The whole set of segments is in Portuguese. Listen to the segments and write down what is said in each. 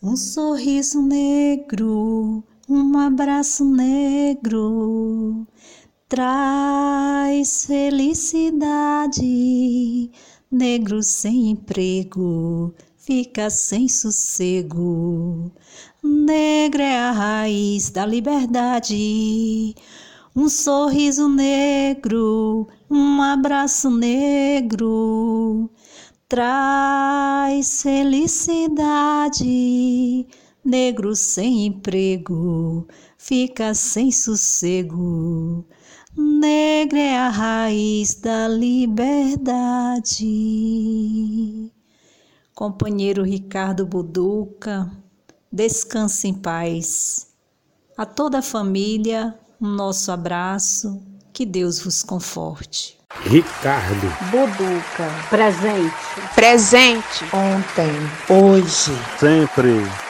Um sorriso negro, um abraço negro, traz felicidade. Negro sem emprego, fica sem sossego. Negra é a raiz da liberdade. Um sorriso negro, um abraço negro, traz felicidade. Negro sem emprego, fica sem sossego. Negra é a raiz da liberdade. Companheiro Ricardo Buduca, descanse em paz. A toda a família, um nosso abraço, que Deus vos conforte. Ricardo. Buduca. Presente. Presente. Ontem. Hoje. Sempre.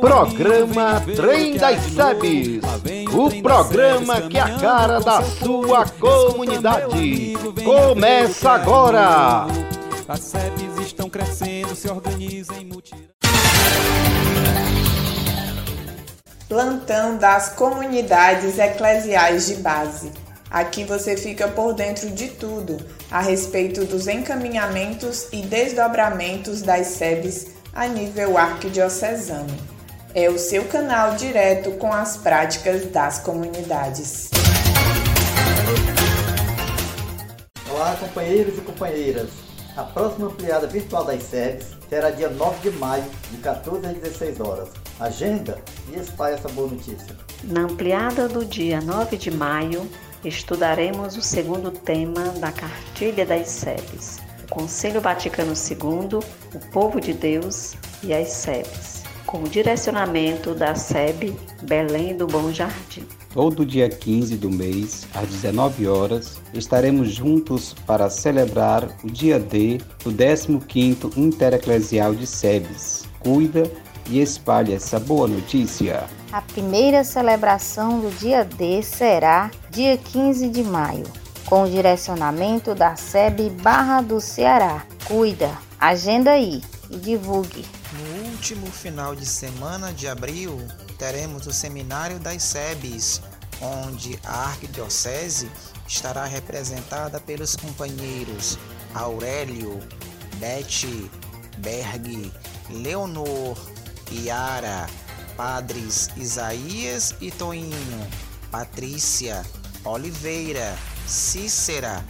Programa Trem das Sebes, o programa que é a cara da sua comunidade. Começa agora! As Sebes estão crescendo, se organizem mutirão. Plantão das comunidades eclesiais de base. Aqui você fica por dentro de tudo a respeito dos encaminhamentos e desdobramentos das SEBs a nível arquidiocesano. É o seu canal direto com as práticas das comunidades. Olá, companheiros e companheiras. A próxima ampliada virtual das SEBs será dia 9 de maio, de 14 às 16 horas. Agenda e espalhe essa boa notícia. Na ampliada do dia 9 de maio, estudaremos o segundo tema da Cartilha das SEBs, o Conselho Vaticano II, o Povo de Deus e as SEBs, com o direcionamento da SEB Belém do Bom Jardim. Todo dia 15 do mês, às 19 horas, estaremos juntos para celebrar o dia D do 15º Intereclesial de SEBs. Cuida e espalhe essa boa notícia. A primeira celebração do dia D será dia 15 de maio, com o direcionamento da SEB Barra do Ceará. Cuida, agenda aí e divulgue. No último final de semana de abril, teremos o Seminário das SEBs, onde a Arquidiocese estará representada pelos companheiros Aurélio, Bete, Berg, Leonor, Yara, Padres Isaías e Toinho, Patrícia, Oliveira, Cícera,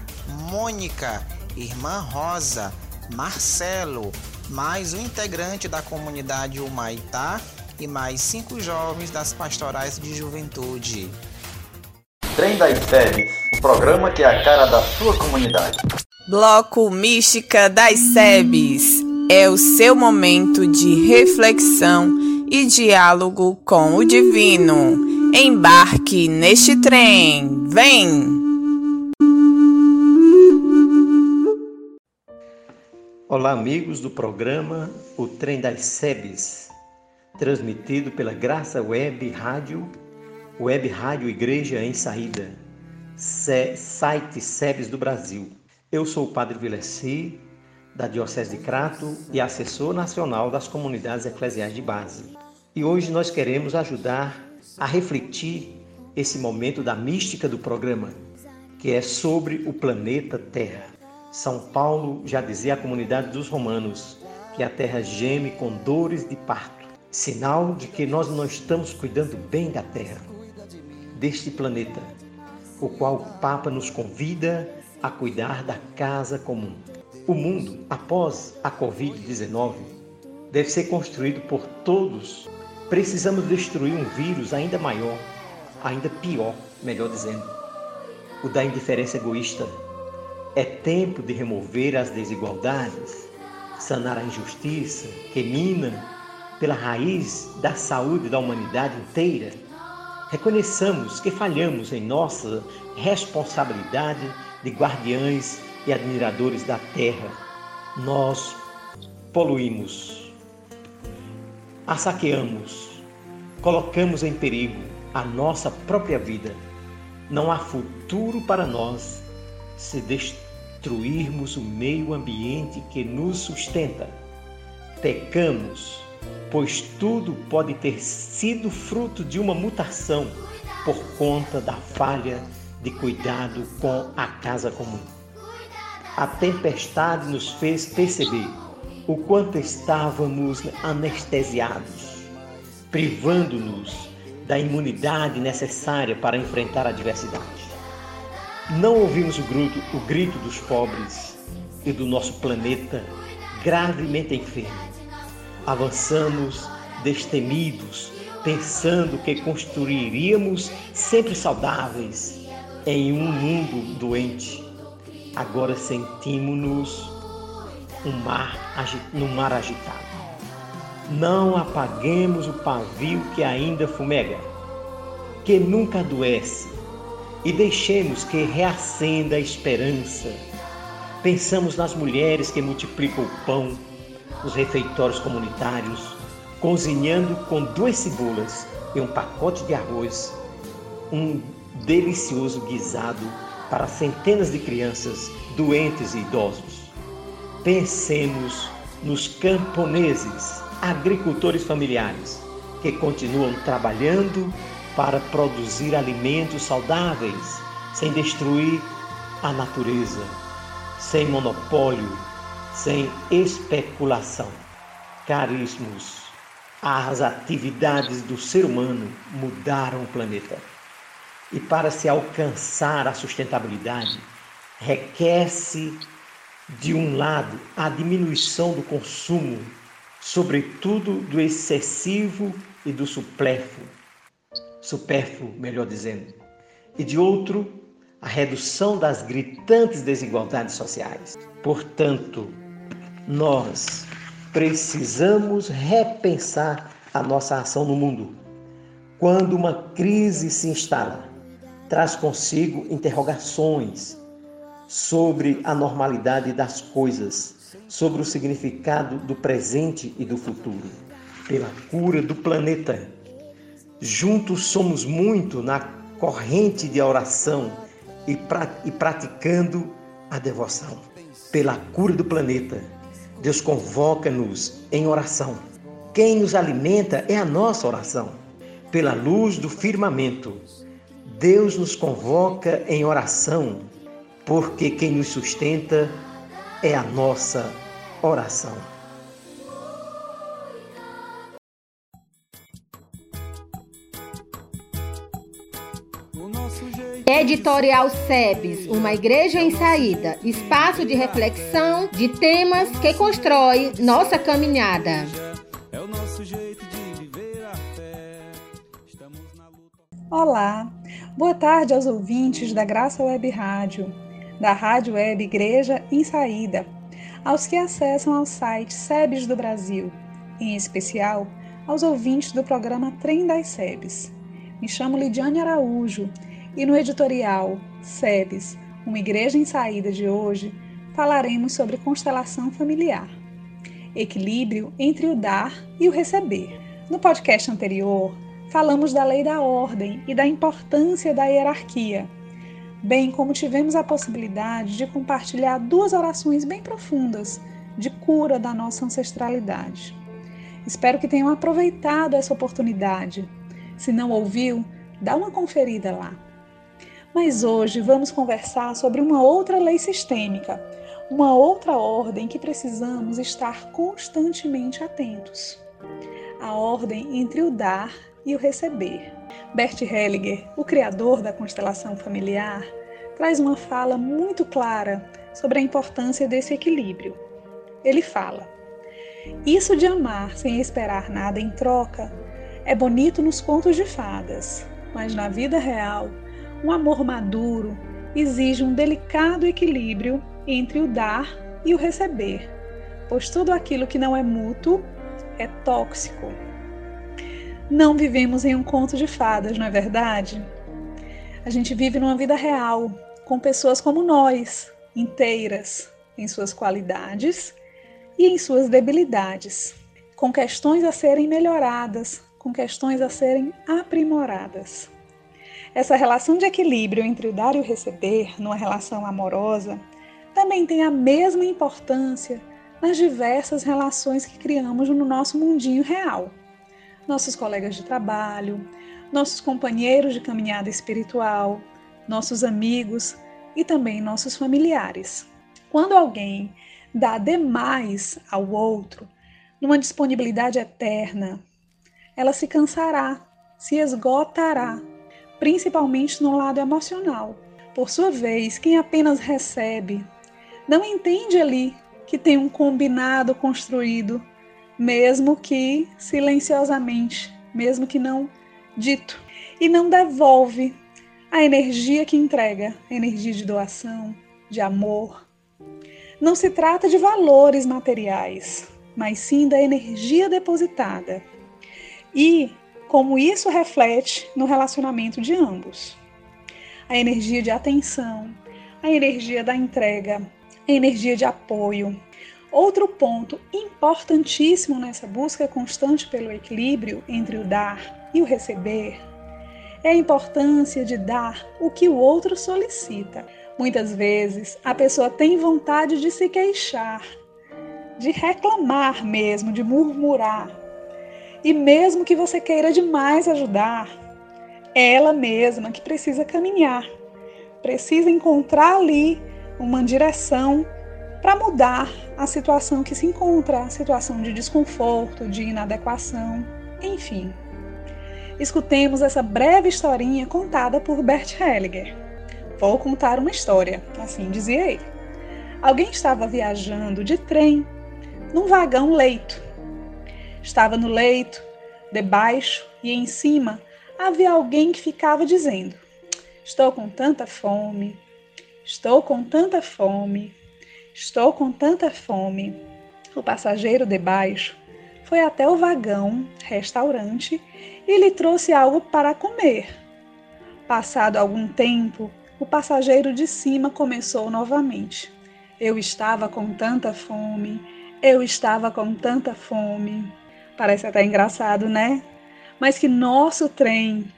Mônica, Irmã Rosa, Marcelo, mais um integrante da comunidade Humaitá e mais cinco jovens das pastorais de juventude. Trem das Sebes, o programa que é a cara da sua comunidade. Bloco Mística das Sebes é o seu momento de reflexão e diálogo com o divino. Embarque neste trem. Vem! Olá, amigos do programa O Trem das Sebes, transmitido pela Graça Web Rádio, Web Rádio Igreja em Saída, site Sebes do Brasil. Eu sou o Padre Vileci, da Diocese de Crato e assessor nacional das comunidades eclesiais de base. E hoje nós queremos ajudar a refletir esse momento da mística do programa, que é sobre o planeta Terra. São Paulo já dizia à comunidade dos romanos que a Terra geme com dores de parto, sinal de que nós não estamos cuidando bem da Terra, deste planeta, o qual o Papa nos convida a cuidar da casa comum. O mundo, após a Covid-19, deve ser construído por todos. Precisamos destruir um vírus ainda maior, ainda pior, melhor dizendo, o da indiferença egoísta, É tempo de remover as desigualdades, sanar a injustiça que mina pela raiz da saúde da humanidade inteira. Reconheçamos que falhamos em nossa responsabilidade de guardiães e admiradores da terra. Nós poluímos, a saqueamos, colocamos em perigo a nossa própria vida. Não há futuro para nós se destruirmos o meio ambiente que nos sustenta. Pecamos, pois tudo pode ter sido fruto de uma mutação por conta da falha de cuidado com a casa comum. A tempestade nos fez perceber o quanto estávamos anestesiados, privando-nos da imunidade necessária para enfrentar a adversidade. Não ouvimos o grito, o grito dos pobres e do nosso planeta gravemente enfermo. Avançamos destemidos, pensando que construiríamos sempre saudáveis em um mundo doente. Agora sentimos-nos um mar, no mar agitado. Não apaguemos o pavio que ainda fumega, que nunca adoece, e deixemos que reacenda a esperança. Pensamos nas mulheres que multiplicam o pão, nos refeitórios comunitários, cozinhando com duas cebolas e um pacote de arroz, um delicioso guisado para centenas de crianças, doentes e idosos. Pensemos nos camponeses, agricultores familiares, que continuam trabalhando para produzir alimentos saudáveis, sem destruir a natureza, sem monopólio, sem especulação. Caríssimos, as atividades do ser humano mudaram o planeta. E para se alcançar a sustentabilidade, requer-se, de um lado, a diminuição do consumo, sobretudo do excessivo e do supérfluo, supérfluo, melhor dizendo, e de outro, a redução das gritantes desigualdades sociais. Portanto, nós precisamos repensar a nossa ação no mundo. Quando uma crise se instala, traz consigo interrogações sobre a normalidade das coisas, sobre o significado do presente e do futuro, pela cura do planeta. Juntos somos muito na corrente de oração e, pra, e praticando a devoção. Pela cura do planeta, Deus convoca-nos em oração. Quem nos alimenta é a nossa oração. Pela luz do firmamento, Deus nos convoca em oração, porque quem nos sustenta é a nossa oração. Editorial SEBS, uma igreja em saída, espaço de reflexão de temas que constrói nossa caminhada. Olá, boa tarde aos ouvintes da Graça Web Rádio, da Rádio Web Igreja em Saída, aos que acessam ao site SEBS do Brasil, em especial aos ouvintes do programa Trem das SEBS. Me chamo Lidiane Araújo e no editorial SEBS, uma igreja em saída de hoje, falaremos sobre constelação familiar, equilíbrio entre o dar e o receber. No podcast anterior, falamos da lei da ordem e da importância da hierarquia, bem como tivemos a possibilidade de compartilhar duas orações bem profundas de cura da nossa ancestralidade. Espero que tenham aproveitado essa oportunidade. Se não ouviu, dá uma conferida lá. Mas hoje vamos conversar sobre uma outra lei sistêmica, uma outra ordem que precisamos estar constantemente atentos. A ordem entre o dar e o receber. Bert Hellinger, o criador da constelação familiar, traz uma fala muito clara sobre a importância desse equilíbrio. Ele fala: Isso de amar sem esperar nada em troca é bonito nos contos de fadas, mas na vida real um amor maduro exige um delicado equilíbrio entre o dar e o receber, pois tudo aquilo que não é mútuo é tóxico. Não vivemos em um conto de fadas, não é verdade? A gente vive numa vida real, com pessoas como nós, inteiras em suas qualidades e em suas debilidades, com questões a serem melhoradas, com questões a serem aprimoradas. Essa relação de equilíbrio entre o dar e o receber, numa relação amorosa, também tem a mesma importância nas diversas relações que criamos no nosso mundinho real. Nossos colegas de trabalho, nossos companheiros de caminhada espiritual, nossos amigos e também nossos familiares. Quando alguém dá demais ao outro, numa disponibilidade eterna, ela se cansará, se esgotará, principalmente no lado emocional. Por sua vez, quem apenas recebe não entende ali que tem um combinado construído, mesmo que silenciosamente, mesmo que não dito, e não devolve a energia que entrega, energia de doação, de amor. Não se trata de valores materiais, mas sim da energia depositada. E como isso reflete no relacionamento de ambos. A energia de atenção, a energia da entrega, a energia de apoio. Outro ponto importantíssimo nessa busca constante pelo equilíbrio entre o dar e o receber é a importância de dar o que o outro solicita. Muitas vezes a pessoa tem vontade de se queixar, de reclamar mesmo, de murmurar. E mesmo que você queira demais ajudar, é ela mesma que precisa caminhar, precisa encontrar ali uma direção para mudar a situação que se encontra, a situação de desconforto, de inadequação, enfim. Escutemos essa breve historinha contada por Bert Hellinger. Vou contar uma história, assim dizia ele. Alguém estava viajando de trem num vagão leito. Estava no leito, debaixo e em cima havia alguém que ficava dizendo: Estou com tanta fome, estou com tanta fome, estou com tanta fome. O passageiro debaixo foi até o vagão, restaurante, e lhe trouxe algo para comer. Passado algum tempo, o passageiro de cima começou novamente. Eu estava com tanta fome, eu estava com tanta fome. Parece até engraçado, né? Mas que nosso trem,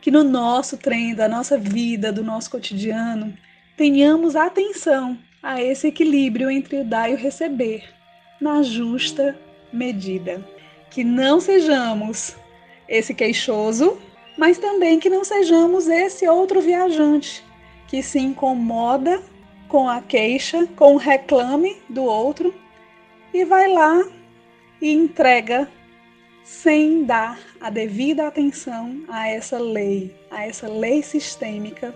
que no nosso trem da nossa vida, do nosso cotidiano, tenhamos atenção a esse equilíbrio entre o dar e o receber, na justa medida. Que não sejamos esse queixoso, mas também que não sejamos esse outro viajante que se incomoda com a queixa, com o reclame do outro e vai lá e entrega sem dar a devida atenção a essa lei, a essa lei sistêmica,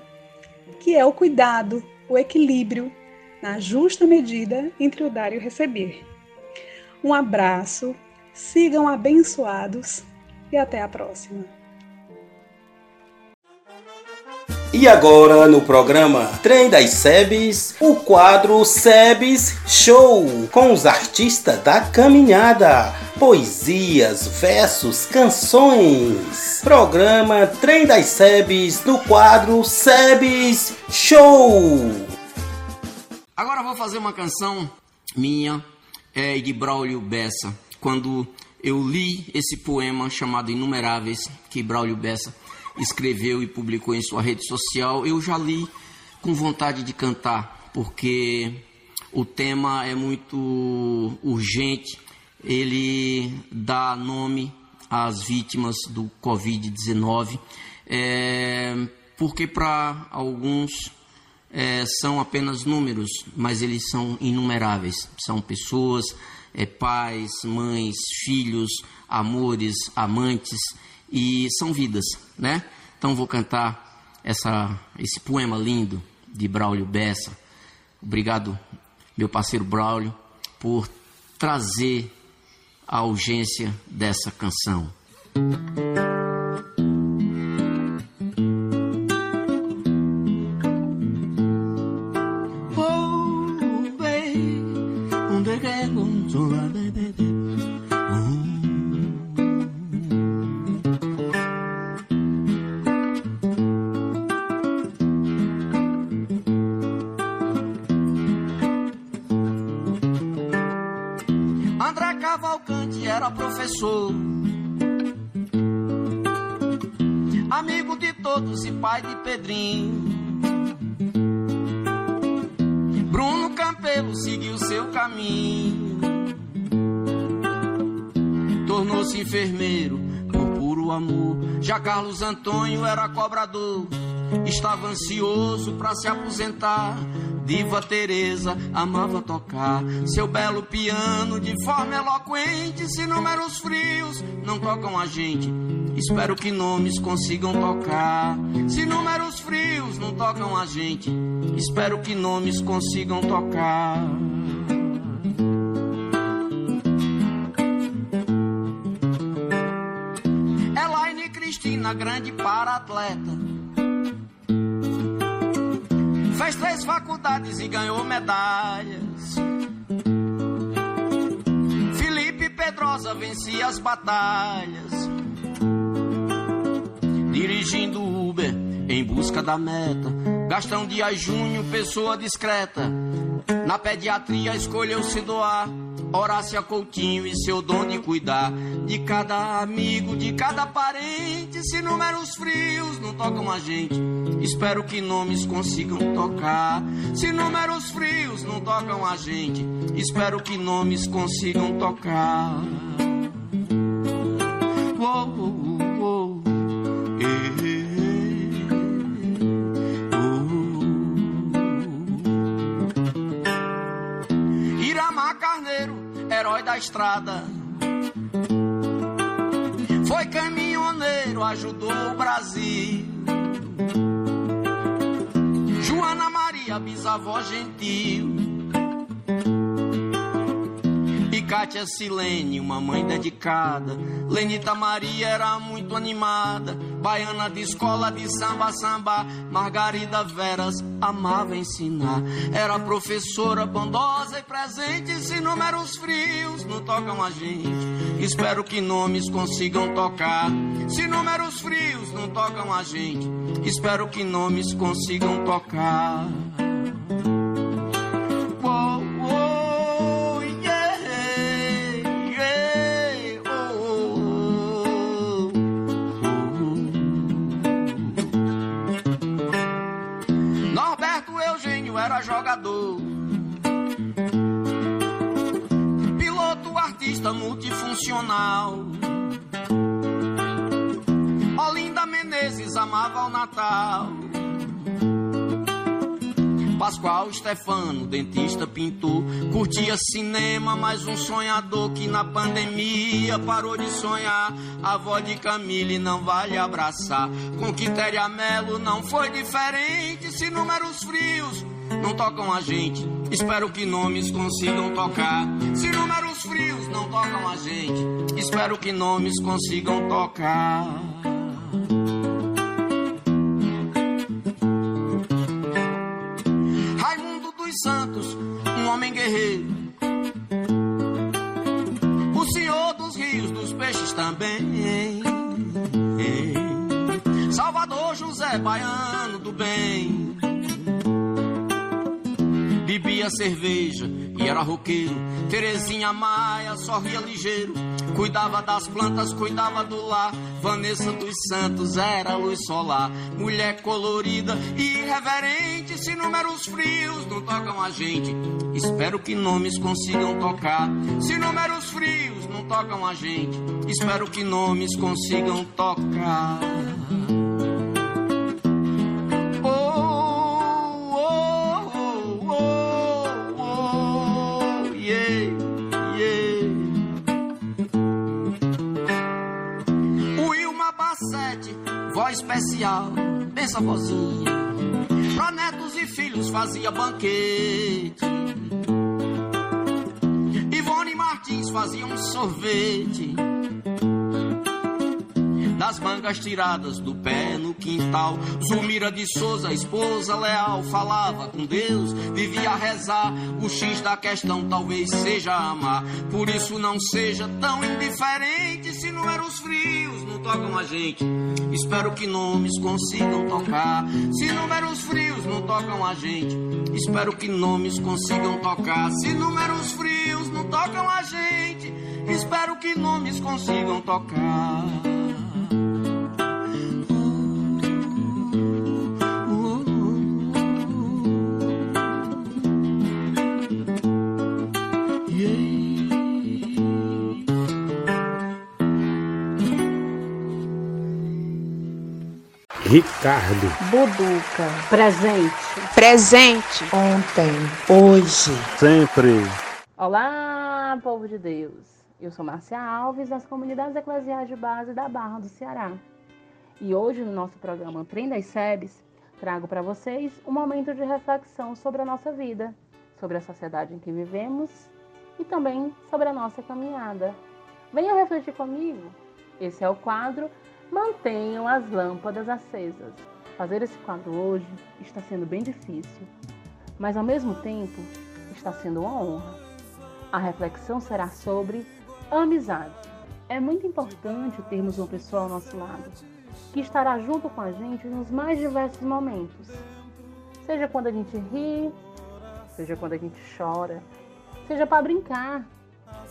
que é o cuidado, o equilíbrio na justa medida entre o dar e o receber. Um abraço, sigam abençoados e até a próxima. E agora no programa Trem das Sebes, o quadro Sebes Show, com os artistas da caminhada, poesias, versos, canções. Programa Trem das Sebes no quadro Sebes Show. Agora vou fazer uma canção minha é, de Braulio Bessa. Quando eu li esse poema chamado Inumeráveis, que Braulio Bessa escreveu e publicou em sua rede social, eu já li com vontade de cantar, porque o tema é muito urgente, ele dá nome às vítimas do Covid-19, é, porque para alguns é, são apenas números, mas eles são inumeráveis, são pessoas, é, pais, mães, filhos, amores, amantes e são vidas, né? Então vou cantar essa, esse poema lindo de Braulio Bessa. Obrigado, meu parceiro Braulio, por trazer a urgência dessa canção. Era professor, amigo de todos e pai de Pedrinho. Bruno Campelo seguiu seu caminho, tornou-se enfermeiro por puro amor. Já Carlos Antônio era cobrador, estava ansioso para se aposentar. Diva Teresa amava tocar seu belo piano de forma eloquente. Se números frios não tocam a gente, espero que nomes consigam tocar. Se números frios não tocam a gente, espero que nomes consigam tocar. Elaine Cristina, grande para atleta. Fez três faculdades e ganhou medalhas. Felipe Pedrosa vencia as batalhas. Dirigindo Uber em busca da meta. Gastão Dias Júnior, pessoa discreta. Na pediatria escolheu se doar. Horácia Coutinho e seu dom de cuidar de cada amigo, de cada parente. Se números frios não tocam a gente, espero que nomes consigam tocar. Se números frios não tocam a gente, espero que nomes consigam tocar. Estrada. Foi caminhoneiro, ajudou o Brasil. Joana Maria, bisavó gentil. E Cátia Silene, uma mãe dedicada. Lenita Maria era muito animada. Baiana de escola de samba, samba. Margarida Veras amava ensinar. Era professora bondosa e presente. Se números frios não tocam a gente, espero que nomes consigam tocar. Se números frios não tocam a gente, espero que nomes consigam tocar. Amava o Natal. Pascoal Stefano, dentista, pintor, curtia cinema, mais um sonhador que na pandemia parou de sonhar. A avó de Camille não vale abraçar. Com Quitéria Melo não foi diferente. Se números frios não tocam a gente, espero que nomes consigam tocar. Se números frios não tocam a gente, espero que nomes consigam tocar. Homem guerreiro. O Senhor dos Rios, dos Peixes também. Salvador José, baiano do bem. Bebia cerveja e era roqueiro. Terezinha Maia sorria ligeiro. Cuidava das plantas, cuidava do lar. Vanessa dos Santos era luz solar. Mulher colorida e irreverente. Se números frios não tocam a gente, espero que nomes consigam tocar. Se números frios não tocam a gente, espero que nomes consigam tocar. Voz especial, pensa vozinha. Pra netos e filhos fazia banquete. Ivone Martins fazia um sorvete. Das as mangas tiradas do pé no quintal. Zulmira de Souza, esposa leal, falava com Deus, vivia a rezar. O X da questão talvez seja amar. Por isso não seja tão indiferente se números frios não tocam a gente. Espero que nomes consigam tocar. Se números frios não tocam a gente, espero que nomes consigam tocar. Se números frios não tocam a gente, espero que nomes consigam tocar. Ricardo. Buduca. Presente. Presente. Ontem. Hoje. Sempre. Olá, povo de Deus. Eu sou Márcia Alves, das comunidades eclesiais de base da Barra do Ceará. E hoje, no nosso programa Trem das Sebes, trago para vocês um momento de reflexão sobre a nossa vida, sobre a sociedade em que vivemos e também sobre a nossa caminhada. Venham refletir comigo. Esse é o quadro Mantenham as lâmpadas acesas. Fazer esse quadro hoje está sendo bem difícil, mas ao mesmo tempo está sendo uma honra. A reflexão será sobre amizade. É muito importante termos uma pessoa ao nosso lado que estará junto com a gente nos mais diversos momentos. Seja quando a gente ri, seja quando a gente chora, seja para brincar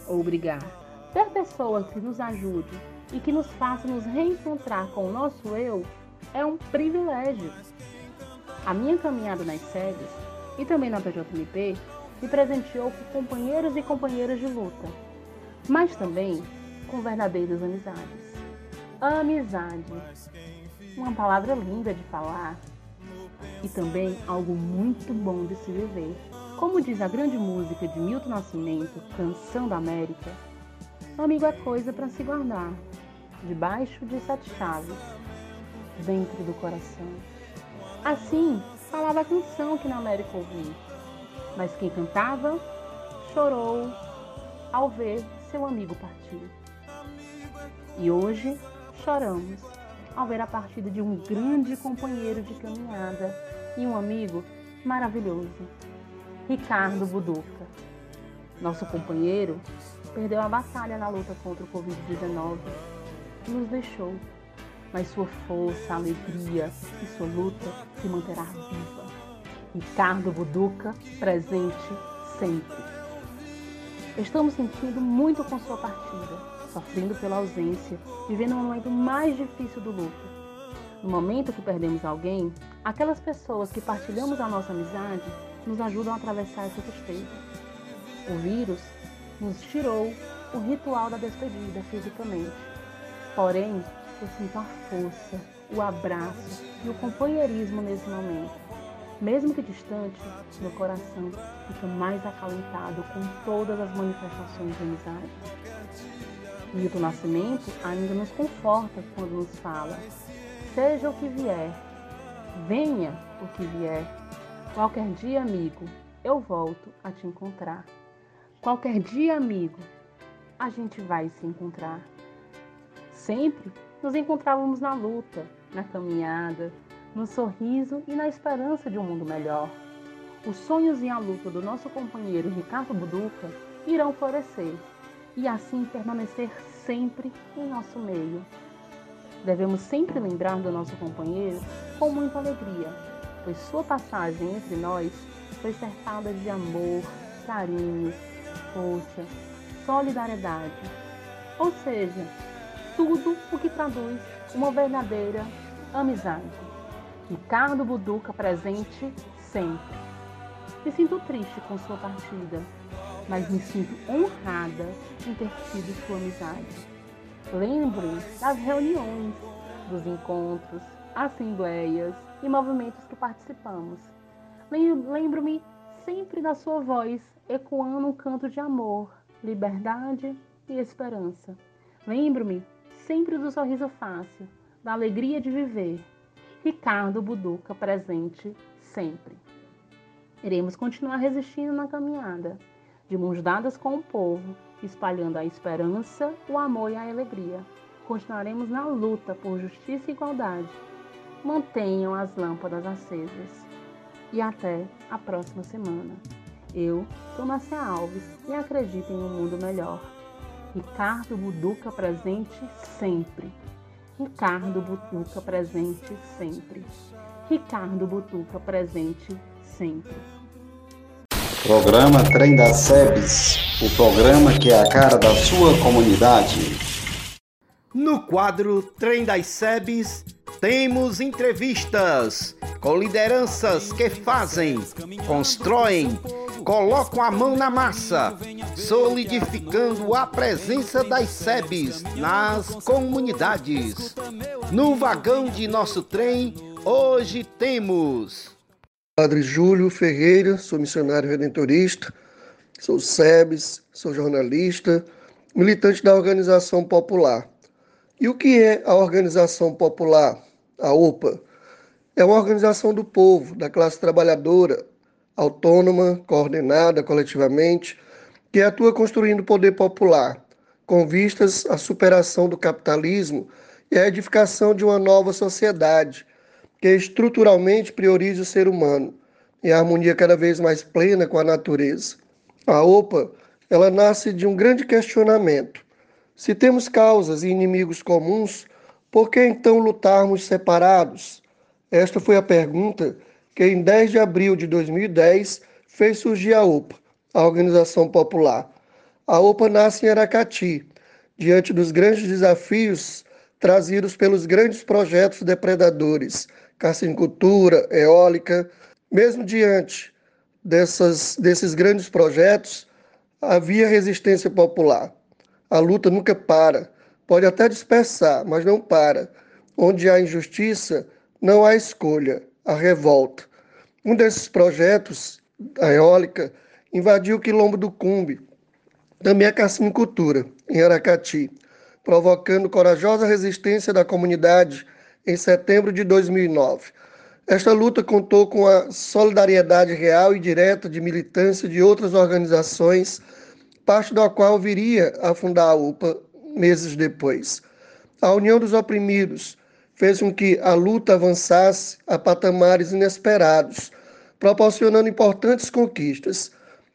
ou brigar. Ter pessoas que nos ajude e que nos faça nos reencontrar com o nosso eu é um privilégio. A minha caminhada nas sedes e também na PJMP me presenteou com companheiros e companheiras de luta, mas também com verdadeiras amizades. Amizade, uma palavra linda de falar e também algo muito bom de se viver. Como diz a grande música de Milton Nascimento, Canção da América, amigo é coisa para se guardar, debaixo de sete chaves, dentro do coração. Assim falava a canção que na América ouvi, mas quem cantava chorou ao ver seu amigo partir. E hoje choramos ao ver a partida de um grande companheiro de caminhada e um amigo maravilhoso, Ricardo Buduca. Nosso companheiro perdeu a batalha na luta contra o Covid-19 nos deixou, mas sua força, alegria e sua luta se manterá viva. Ricardo Buduca, presente sempre. Estamos sentindo muito com sua partida, sofrendo pela ausência, vivendo um momento mais difícil do luto. No momento que perdemos alguém, aquelas pessoas que partilhamos a nossa amizade nos ajudam a atravessar essa tristeza. O vírus nos tirou o ritual da despedida fisicamente Porém, eu sinto a força, o abraço e o companheirismo nesse momento. Mesmo que distante, meu coração fica mais acalentado com todas as manifestações de amizade. Milton Nascimento ainda nos conforta quando nos fala: seja o que vier, venha o que vier, qualquer dia, amigo, eu volto a te encontrar. Qualquer dia, amigo, a gente vai se encontrar. Sempre nos encontrávamos na luta, na caminhada, no sorriso e na esperança de um mundo melhor. Os sonhos e a luta do nosso companheiro Ricardo Buduca irão florescer e assim permanecer sempre em nosso meio. Devemos sempre lembrar do nosso companheiro com muita alegria, pois sua passagem entre nós foi cercada de amor, carinho, força, solidariedade. Ou seja, tudo o que traduz uma verdadeira amizade. Ricardo Buduca presente sempre. Me sinto triste com sua partida, mas me sinto honrada em ter tido sua amizade. Lembre das reuniões, dos encontros, assembleias e movimentos que participamos. Lembro-me sempre da sua voz ecoando um canto de amor, liberdade e esperança. Lembro-me sempre do sorriso fácil, da alegria de viver. Ricardo Buduca presente sempre. Iremos continuar resistindo na caminhada, de mãos dadas com o povo, espalhando a esperança, o amor e a alegria, continuaremos na luta por justiça e igualdade. Mantenham as lâmpadas acesas. E até a próxima semana. Eu sou Márcia Alves e acredito em um mundo melhor. Ricardo Buduca presente sempre. Ricardo Butuca presente sempre. Ricardo Butuca presente sempre. Programa Trem das SEBS, o programa que é a cara da sua comunidade. No quadro Trem das SEBs, temos entrevistas com lideranças que fazem, constroem, colocam a mão na massa, solidificando a presença das SEBs nas comunidades. No vagão de nosso trem, hoje temos. Padre Júlio Ferreira, sou missionário redentorista, sou SEBS, sou jornalista, militante da Organização Popular. E o que é a Organização Popular, a OPA? É uma organização do povo, da classe trabalhadora, autônoma, coordenada coletivamente, que atua construindo poder popular, com vistas à superação do capitalismo e à edificação de uma nova sociedade, que estruturalmente priorize o ser humano, em harmonia cada vez mais plena com a natureza. A OPA, ela nasce de um grande questionamento. Se temos causas e inimigos comuns, por que então lutarmos separados? Esta foi a pergunta que em 10 de abril de 2010 fez surgir a OPA, a Organização Popular. A OPA nasce em Aracati, diante dos grandes desafios trazidos pelos grandes projetos depredadores, carcinicultura, eólica. Mesmo diante dessas, desses grandes projetos, havia resistência popular. A luta nunca para, pode até dispersar, mas não para. Onde há injustiça, não há escolha, há revolta. Um desses projetos, a eólica, invadiu o quilombo do Cumbe, também a carcinicultura, em Aracati, provocando corajosa resistência da comunidade em setembro de 2009. Esta luta contou com a solidariedade real e direta de militância de outras organizações, parte da qual viria a fundar a UPA meses depois. A União dos Oprimidos, fez com que a luta avançasse a patamares inesperados, proporcionando importantes conquistas.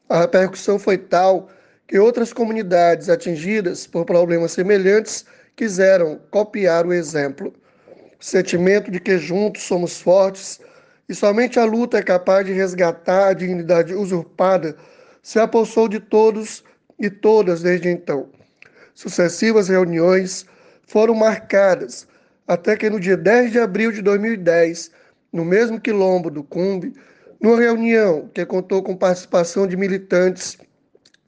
A repercussão foi tal que outras comunidades atingidas por problemas semelhantes quiseram copiar o exemplo. O sentimento de que juntos somos fortes e somente a luta é capaz de resgatar a dignidade usurpada se apossou de todos e todas desde então. Sucessivas reuniões foram marcadas até que no dia 10 de abril de 2010, no mesmo quilombo do Cumbe, numa reunião que contou com participação de militantes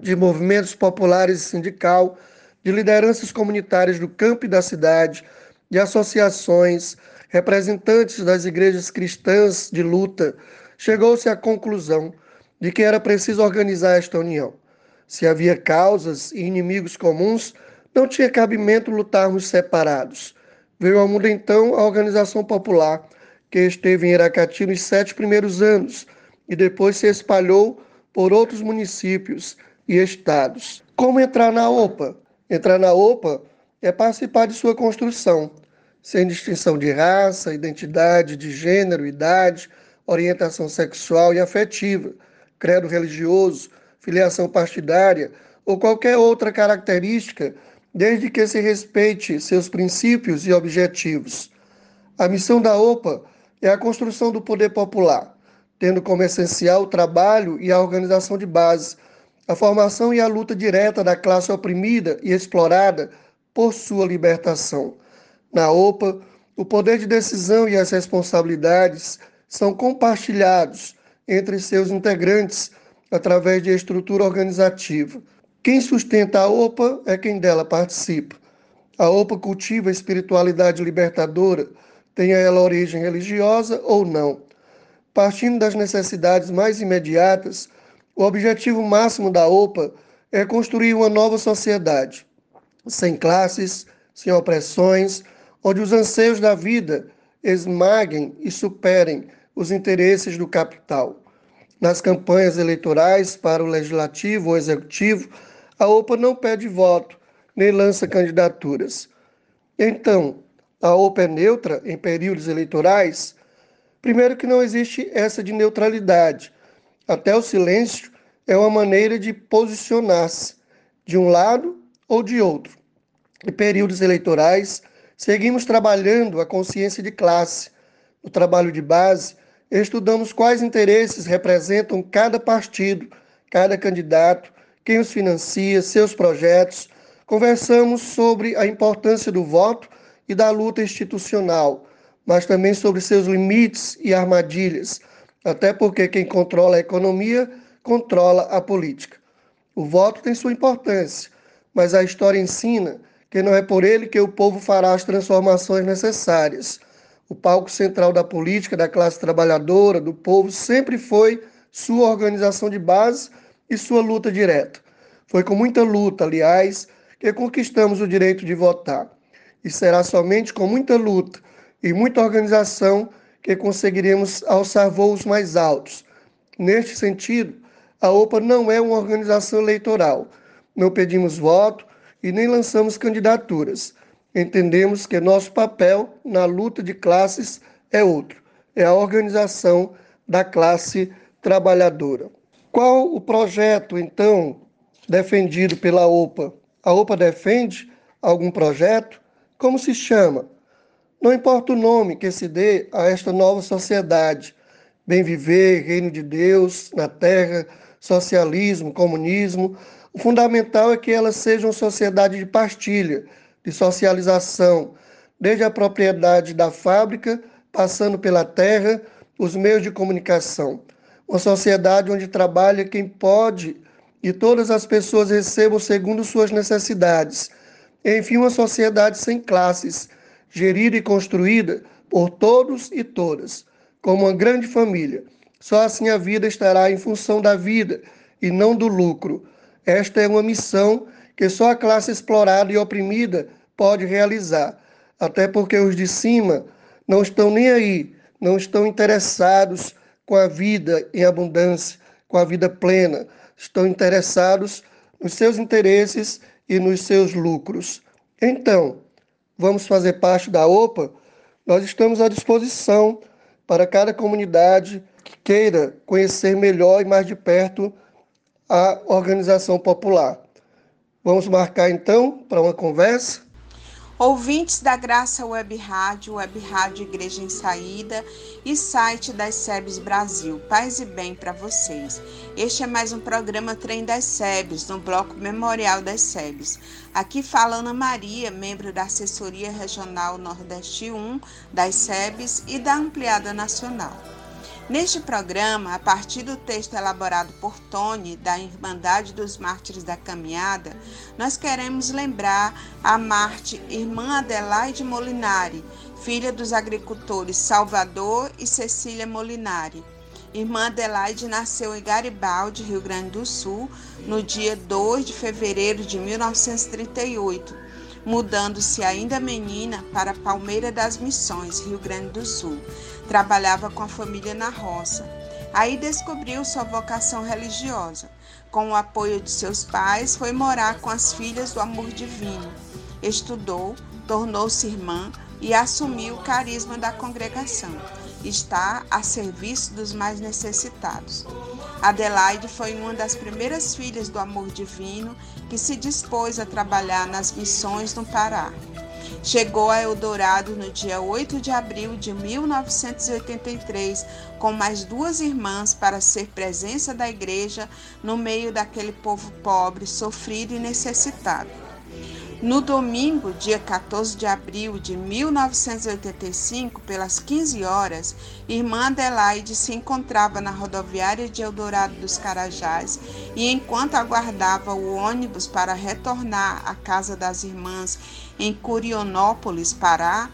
de movimentos populares e sindical, de lideranças comunitárias do campo e da cidade, de associações, representantes das igrejas cristãs de luta, chegou-se à conclusão de que era preciso organizar esta união. Se havia causas e inimigos comuns, não tinha cabimento lutarmos separados. Veio ao mundo então a Organização Popular, que esteve em Iracati nos sete primeiros anos e depois se espalhou por outros municípios e estados. Como entrar na OPA? Entrar na OPA é participar de sua construção, sem distinção de raça, identidade, de gênero, idade, orientação sexual e afetiva, credo religioso, filiação partidária ou qualquer outra característica desde que se respeite seus princípios e objetivos. A missão da OPA é a construção do poder popular, tendo como essencial o trabalho e a organização de base, a formação e a luta direta da classe oprimida e explorada por sua libertação. Na OPA, o poder de decisão e as responsabilidades são compartilhados entre seus integrantes através de estrutura organizativa. Quem sustenta a OPA é quem dela participa. A OPA cultiva a espiritualidade libertadora, tenha ela origem religiosa ou não. Partindo das necessidades mais imediatas, o objetivo máximo da OPA é construir uma nova sociedade, sem classes, sem opressões, onde os anseios da vida esmaguem e superem os interesses do capital. Nas campanhas eleitorais para o legislativo ou executivo, a OPA não pede voto, nem lança candidaturas. Então, a OPA é neutra em períodos eleitorais? Primeiro, que não existe essa de neutralidade. Até o silêncio é uma maneira de posicionar-se de um lado ou de outro. Em períodos eleitorais, seguimos trabalhando a consciência de classe. No trabalho de base, estudamos quais interesses representam cada partido, cada candidato, quem os financia, seus projetos. Conversamos sobre a importância do voto e da luta institucional, mas também sobre seus limites e armadilhas, até porque quem controla a economia controla a política. O voto tem sua importância, mas a história ensina que não é por ele que o povo fará as transformações necessárias. O palco central da política, da classe trabalhadora, do povo, sempre foi sua organização de base e sua luta direta. Foi com muita luta, aliás, que conquistamos o direito de votar. E será somente com muita luta e muita organização que conseguiremos alçar voos mais altos. Neste sentido, a OPA não é uma organização eleitoral. Não pedimos voto e nem lançamos candidaturas. Entendemos que nosso papel na luta de classes é outro: é a organização da classe trabalhadora. Qual o projeto, então, defendido pela OPA? A OPA defende algum projeto? Como se chama? Não importa o nome que se dê a esta nova sociedade, bem viver, reino de Deus na terra, socialismo, comunismo, o fundamental é que ela seja uma sociedade de partilha, de socialização, desde a propriedade da fábrica, passando pela terra, os meios de comunicação. Uma sociedade onde trabalha quem pode e todas as pessoas recebam segundo suas necessidades. Enfim, uma sociedade sem classes, gerida e construída por todos e todas, como uma grande família. Só assim a vida estará em função da vida e não do lucro. Esta é uma missão que só a classe explorada e oprimida pode realizar, até porque os de cima não estão nem aí, não estão interessados com a vida em abundância, com a vida plena, estão interessados nos seus interesses e nos seus lucros. Então, vamos fazer parte da OPA? Nós estamos à disposição para cada comunidade que queira conhecer melhor e mais de perto a organização popular. Vamos marcar então para uma conversa? Ouvintes da Graça Web Rádio, Web Rádio Igreja em Saída e site das SEBs Brasil. Paz e bem para vocês. Este é mais um programa Trem das SEBs, no bloco Memorial das SEBs. Aqui fala Ana Maria, membro da Assessoria Regional Nordeste 1 das SEBs e da Ampliada Nacional. Neste programa, a partir do texto elaborado por Tony, da Irmandade dos Mártires da Caminhada, nós queremos lembrar a Marte, irmã Adelaide Molinari, filha dos agricultores Salvador e Cecília Molinari. Irmã Adelaide nasceu em Garibaldi, Rio Grande do Sul, no dia 2 de fevereiro de 1938, mudando-se ainda menina para Palmeira das Missões, Rio Grande do Sul Trabalhava com a família na roça. Aí descobriu sua vocação religiosa. Com o apoio de seus pais, foi morar com as filhas do amor divino. Estudou, tornou-se irmã e assumiu o carisma da congregação. Está a serviço dos mais necessitados. Adelaide foi uma das primeiras filhas do amor divino que se dispôs a trabalhar nas missões no Pará. Chegou a Eldorado no dia 8 de abril de 1983 com mais duas irmãs para ser presença da igreja no meio daquele povo pobre, sofrido e necessitado. No domingo, dia 14 de abril de 1985, pelas 15 horas, irmã Adelaide se encontrava na rodoviária de Eldorado dos Carajás e, enquanto aguardava o ônibus para retornar à casa das irmãs em Curionópolis, Pará,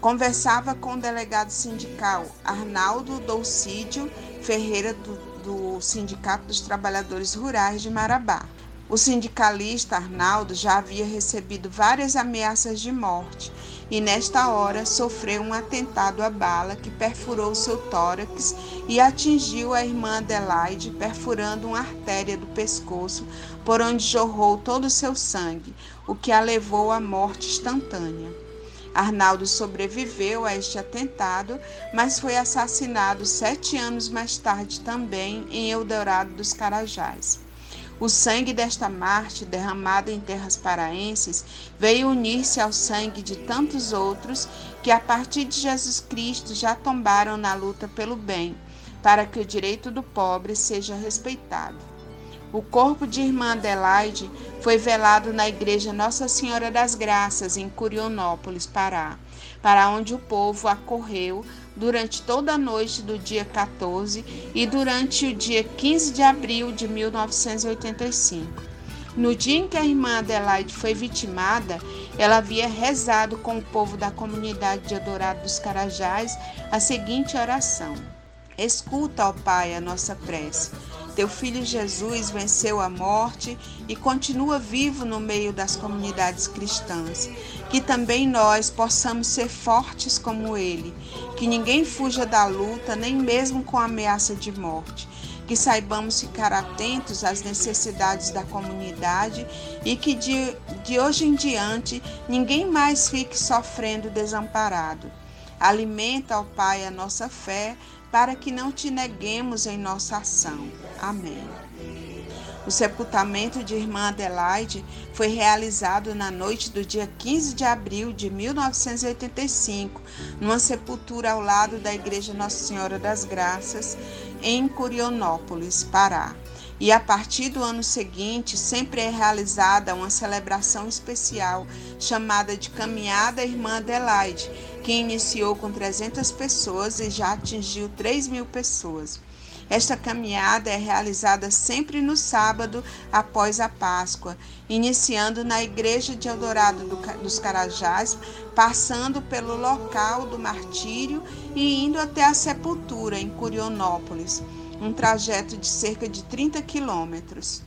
conversava com o delegado sindical Arnaldo Dolcídio Ferreira do, do Sindicato dos Trabalhadores Rurais de Marabá. O sindicalista Arnaldo já havia recebido várias ameaças de morte e, nesta hora, sofreu um atentado à bala que perfurou seu tórax e atingiu a irmã Adelaide, perfurando uma artéria do pescoço, por onde jorrou todo o seu sangue, o que a levou à morte instantânea. Arnaldo sobreviveu a este atentado, mas foi assassinado sete anos mais tarde também em Eldorado dos Carajás. O sangue desta Marte, derramado em terras paraenses, veio unir-se ao sangue de tantos outros que, a partir de Jesus Cristo, já tombaram na luta pelo bem, para que o direito do pobre seja respeitado. O corpo de irmã Adelaide foi velado na igreja Nossa Senhora das Graças, em Curionópolis, Pará, para onde o povo acorreu durante toda a noite do dia 14 e durante o dia 15 de abril de 1985. No dia em que a irmã Adelaide foi vitimada, ela havia rezado com o povo da comunidade de Adorado dos Carajás a seguinte oração: Escuta, ó Pai, a nossa prece. Teu filho Jesus venceu a morte e continua vivo no meio das comunidades cristãs. Que também nós possamos ser fortes como ele, que ninguém fuja da luta, nem mesmo com ameaça de morte. Que saibamos ficar atentos às necessidades da comunidade e que de, de hoje em diante ninguém mais fique sofrendo desamparado. Alimenta, ó Pai, a nossa fé para que não te neguemos em nossa ação. Amém. O sepultamento de irmã Adelaide foi realizado na noite do dia 15 de abril de 1985, numa sepultura ao lado da Igreja Nossa Senhora das Graças, em Curionópolis, Pará. E a partir do ano seguinte, sempre é realizada uma celebração especial chamada de Caminhada Irmã Adelaide, que iniciou com 300 pessoas e já atingiu 3 mil pessoas. Esta caminhada é realizada sempre no sábado após a Páscoa, iniciando na Igreja de Eldorado dos Carajás, passando pelo local do martírio e indo até a sepultura em Curionópolis, um trajeto de cerca de 30 quilômetros.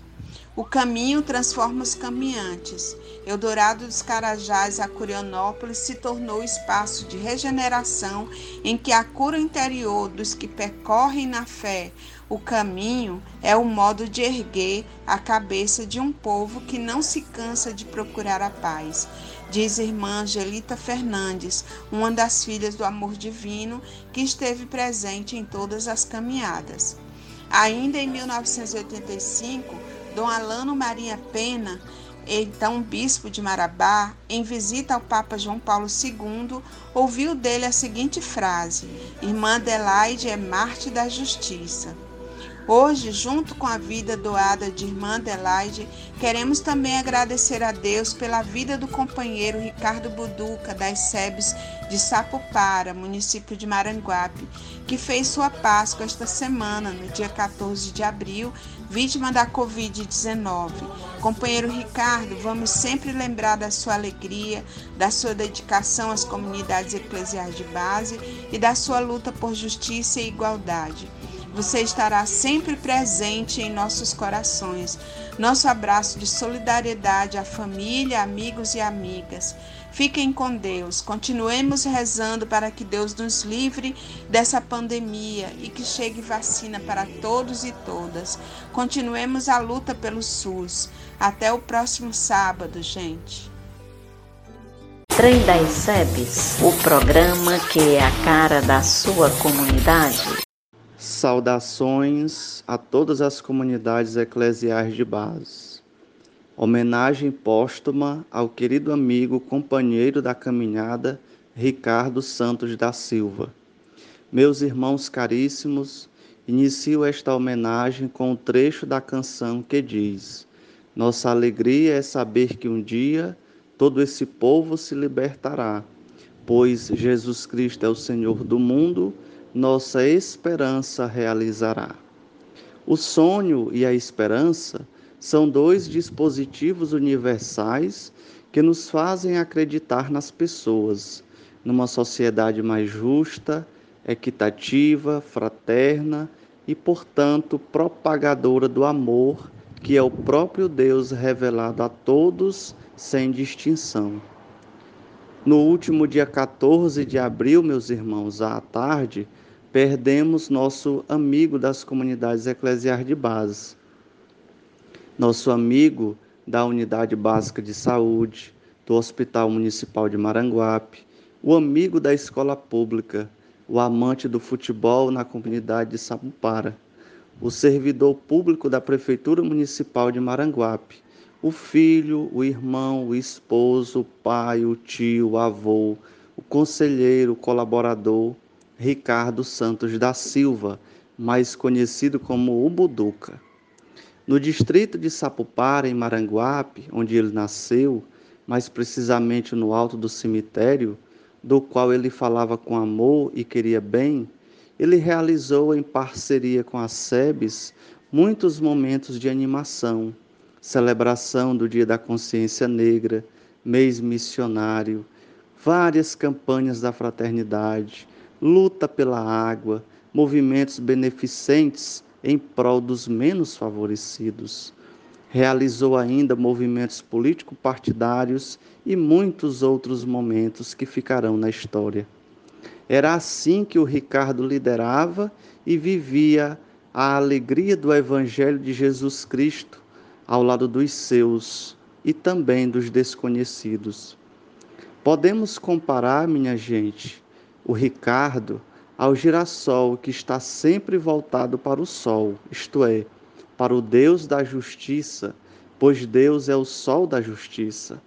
O caminho transforma os caminhantes. Eldorado dos Carajás a Curionópolis se tornou espaço de regeneração em que a cura interior dos que percorrem na fé o caminho é o modo de erguer a cabeça de um povo que não se cansa de procurar a paz. Diz irmã Angelita Fernandes, uma das filhas do amor divino que esteve presente em todas as caminhadas. Ainda em 1985, Dom Alano Maria Pena, então bispo de Marabá, em visita ao Papa João Paulo II, ouviu dele a seguinte frase: Irmã Adelaide é Marte da Justiça. Hoje, junto com a vida doada de irmã Adelaide, queremos também agradecer a Deus pela vida do companheiro Ricardo Buduca, das SEBs de Sapopara, município de Maranguape, que fez sua Páscoa esta semana, no dia 14 de abril, vítima da Covid-19. Companheiro Ricardo, vamos sempre lembrar da sua alegria, da sua dedicação às comunidades eclesiais de base e da sua luta por justiça e igualdade. Você estará sempre presente em nossos corações. Nosso abraço de solidariedade à família, amigos e amigas. Fiquem com Deus. Continuemos rezando para que Deus nos livre dessa pandemia e que chegue vacina para todos e todas. Continuemos a luta pelo SUS. Até o próximo sábado, gente. Trem das SEBs, o programa que é a cara da sua comunidade. Saudações a todas as comunidades eclesiais de base. Homenagem póstuma ao querido amigo, companheiro da caminhada, Ricardo Santos da Silva. Meus irmãos caríssimos, inicio esta homenagem com um trecho da canção que diz: Nossa alegria é saber que um dia todo esse povo se libertará, pois Jesus Cristo é o Senhor do mundo nossa esperança realizará. O sonho e a esperança são dois dispositivos universais que nos fazem acreditar nas pessoas, numa sociedade mais justa, equitativa, fraterna e, portanto, propagadora do amor que é o próprio Deus revelado a todos sem distinção. No último dia 14 de abril, meus irmãos, à tarde, perdemos nosso amigo das comunidades eclesiais de base. Nosso amigo da Unidade Básica de Saúde, do Hospital Municipal de Maranguape, o amigo da escola pública, o amante do futebol na comunidade de Sapupara, o servidor público da Prefeitura Municipal de Maranguape, o filho, o irmão, o esposo, o pai, o tio, o avô, o conselheiro, o colaborador, Ricardo Santos da Silva, mais conhecido como o Buduca. No distrito de Sapupara, em Maranguape, onde ele nasceu, mais precisamente no alto do cemitério, do qual ele falava com amor e queria bem, ele realizou em parceria com a SEBS muitos momentos de animação, celebração do Dia da Consciência Negra, mês missionário, várias campanhas da fraternidade, luta pela água, movimentos beneficentes em prol dos menos favorecidos. Realizou ainda movimentos político-partidários e muitos outros momentos que ficarão na história. Era assim que o Ricardo liderava e vivia a alegria do Evangelho de Jesus Cristo ao lado dos seus e também dos desconhecidos. Podemos comparar, minha gente, o Ricardo ao girassol que está sempre voltado para o sol, isto é, para o Deus da justiça, pois Deus é o sol da justiça.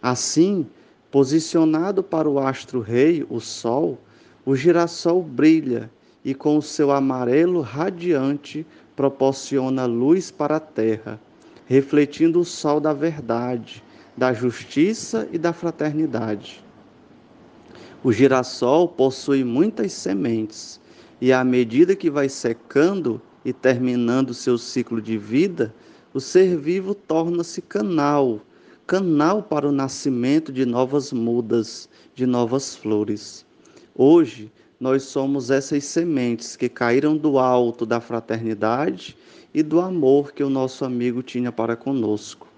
Assim, posicionado para o astro-rei, o sol, o girassol brilha e com o seu amarelo radiante proporciona luz para a terra refletindo o sol da verdade, da justiça e da fraternidade. O girassol possui muitas sementes e, à medida que vai secando e terminando seu ciclo de vida, o ser vivo torna-se canal canal para o nascimento de novas mudas, de novas flores. Hoje, nós somos essas sementes que caíram do alto da fraternidade e do amor que o nosso amigo tinha para conosco.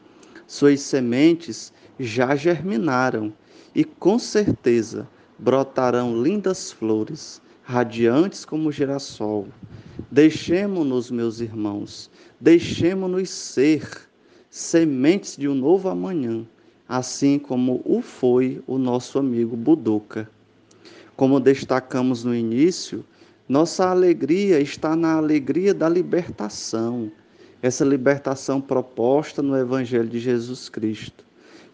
Suas sementes já germinaram e com certeza brotarão lindas flores, radiantes como girassol. Deixemo-nos, meus irmãos, deixemo-nos ser sementes de um novo amanhã, assim como o foi o nosso amigo Buduca. Como destacamos no início, nossa alegria está na alegria da libertação, essa libertação proposta no Evangelho de Jesus Cristo.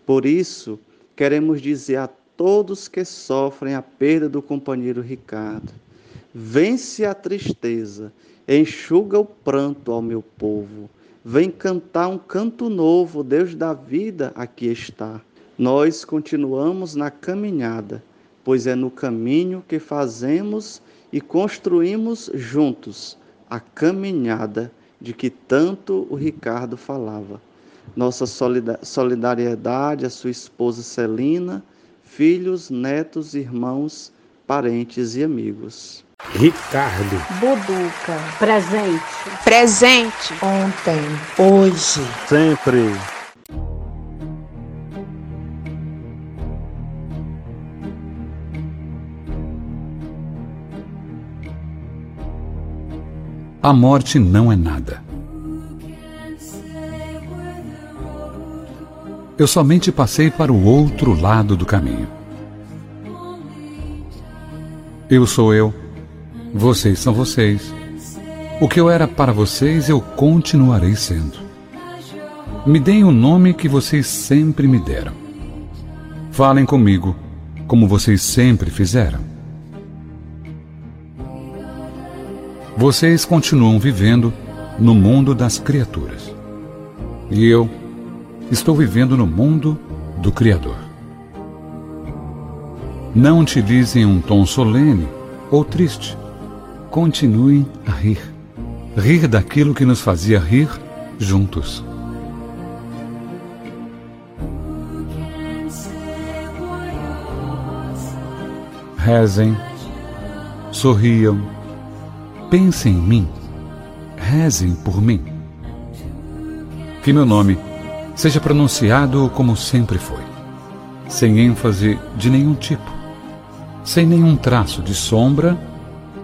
Por isso, queremos dizer a todos que sofrem a perda do companheiro Ricardo: vence a tristeza, enxuga o pranto ao meu povo. Vem cantar um canto novo, Deus da vida aqui está. Nós continuamos na caminhada, pois é no caminho que fazemos e construímos juntos a caminhada de que tanto o Ricardo falava. Nossa solidariedade à sua esposa Celina, filhos, netos, irmãos, parentes e amigos. Ricardo. Buduca. Presente. Presente. Ontem. Hoje. Sempre. a morte não é nada. Eu somente passei para o outro lado do caminho. Eu sou eu, vocês são vocês. O que eu era para vocês, eu continuarei sendo. Me deem o nome que vocês sempre me deram. Falem comigo, como vocês sempre fizeram. Vocês continuam vivendo no mundo das criaturas. E eu estou vivendo no mundo do Criador. Não utilizem um tom solene ou triste. Continuem a rir. Rir daquilo que nos fazia rir juntos. Rezem, sorriam, Pensem em mim. Rezem por mim. Que meu nome seja pronunciado como sempre foi, sem ênfase de nenhum tipo, sem nenhum traço de sombra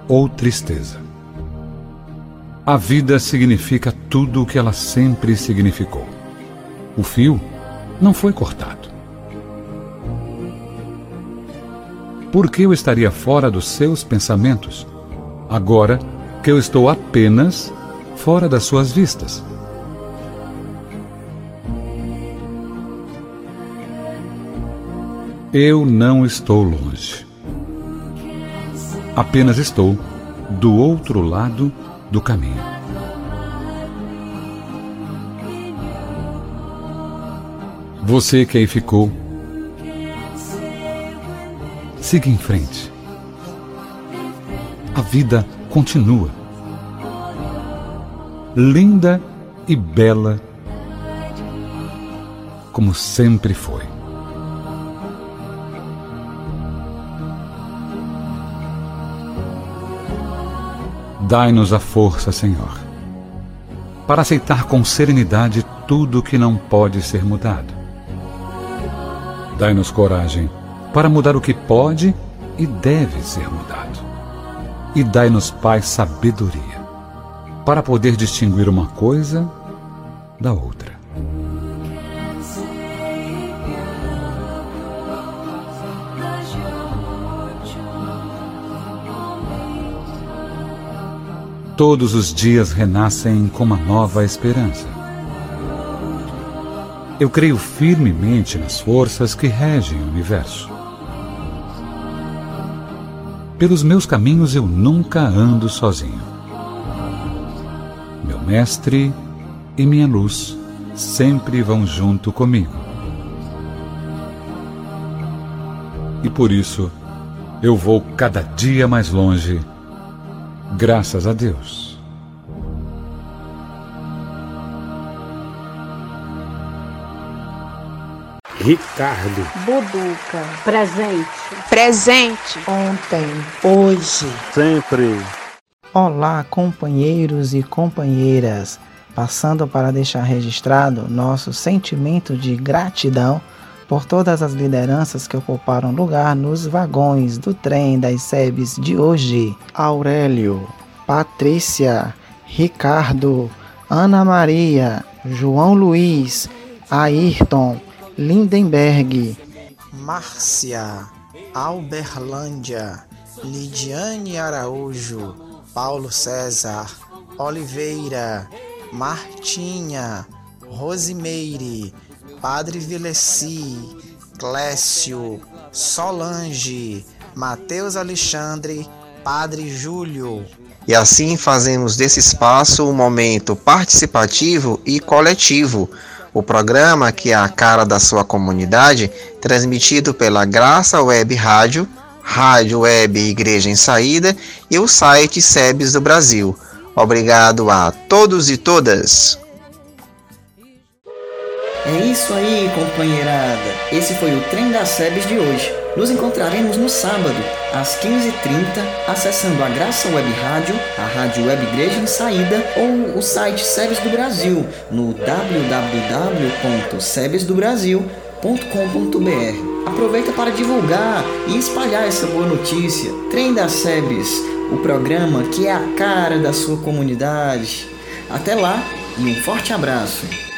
ou tristeza. A vida significa tudo o que ela sempre significou. O fio não foi cortado. Por que eu estaria fora dos seus pensamentos, agora que eu estou apenas fora das suas vistas? Eu não estou longe. Apenas estou do outro lado do caminho. Você que aí ficou, siga em frente. A vida continua. Linda e bela, como sempre foi. Dai-nos a força, Senhor, para aceitar com serenidade tudo que não pode ser mudado. Dai-nos coragem para mudar o que pode e deve ser mudado. E dai-nos, Pai, sabedoria para poder distinguir uma coisa da outra. Todos os dias renascem com uma nova esperança. Eu creio firmemente nas forças que regem o universo. Pelos meus caminhos eu nunca ando sozinho. Meu mestre e minha luz sempre vão junto comigo. E por isso eu vou cada dia mais longe Graças a Deus. Ricardo. Buduca. Presente. Presente. Ontem. Hoje. Sempre. Olá, companheiros e companheiras. Passando para deixar registrado nosso sentimento de gratidão por todas as lideranças que ocuparam lugar nos vagões do trem das SEBs de hoje. Aurélio, Patrícia, Ricardo, Ana Maria, João Luiz, Ayrton, Lindenberg, Márcia, Alberlândia, Lidiane Araújo, Paulo César, Oliveira, Martinha, Rosimeire, Padre Vileci, Clécio, Solange, Mateus Alexandre, Padre Júlio. E assim fazemos desse espaço um momento participativo e coletivo. O programa, que é a cara da sua comunidade, transmitido pela Graça Web Rádio, Rádio Web Igreja em Saída e o site SEBS do Brasil. Obrigado a todos e todas. É isso aí, companheirada. Esse foi o Trem das Sebes de hoje. Nos encontraremos no sábado, às 15h30, acessando a Graça Web Rádio, a Rádio Web Igreja em Saída ou o site Sebes do Brasil no www.sebesdobrasil.com.br. Aproveita para divulgar e espalhar essa boa notícia. Trem das Sebes, o programa que é a cara da sua comunidade. Até lá e um forte abraço.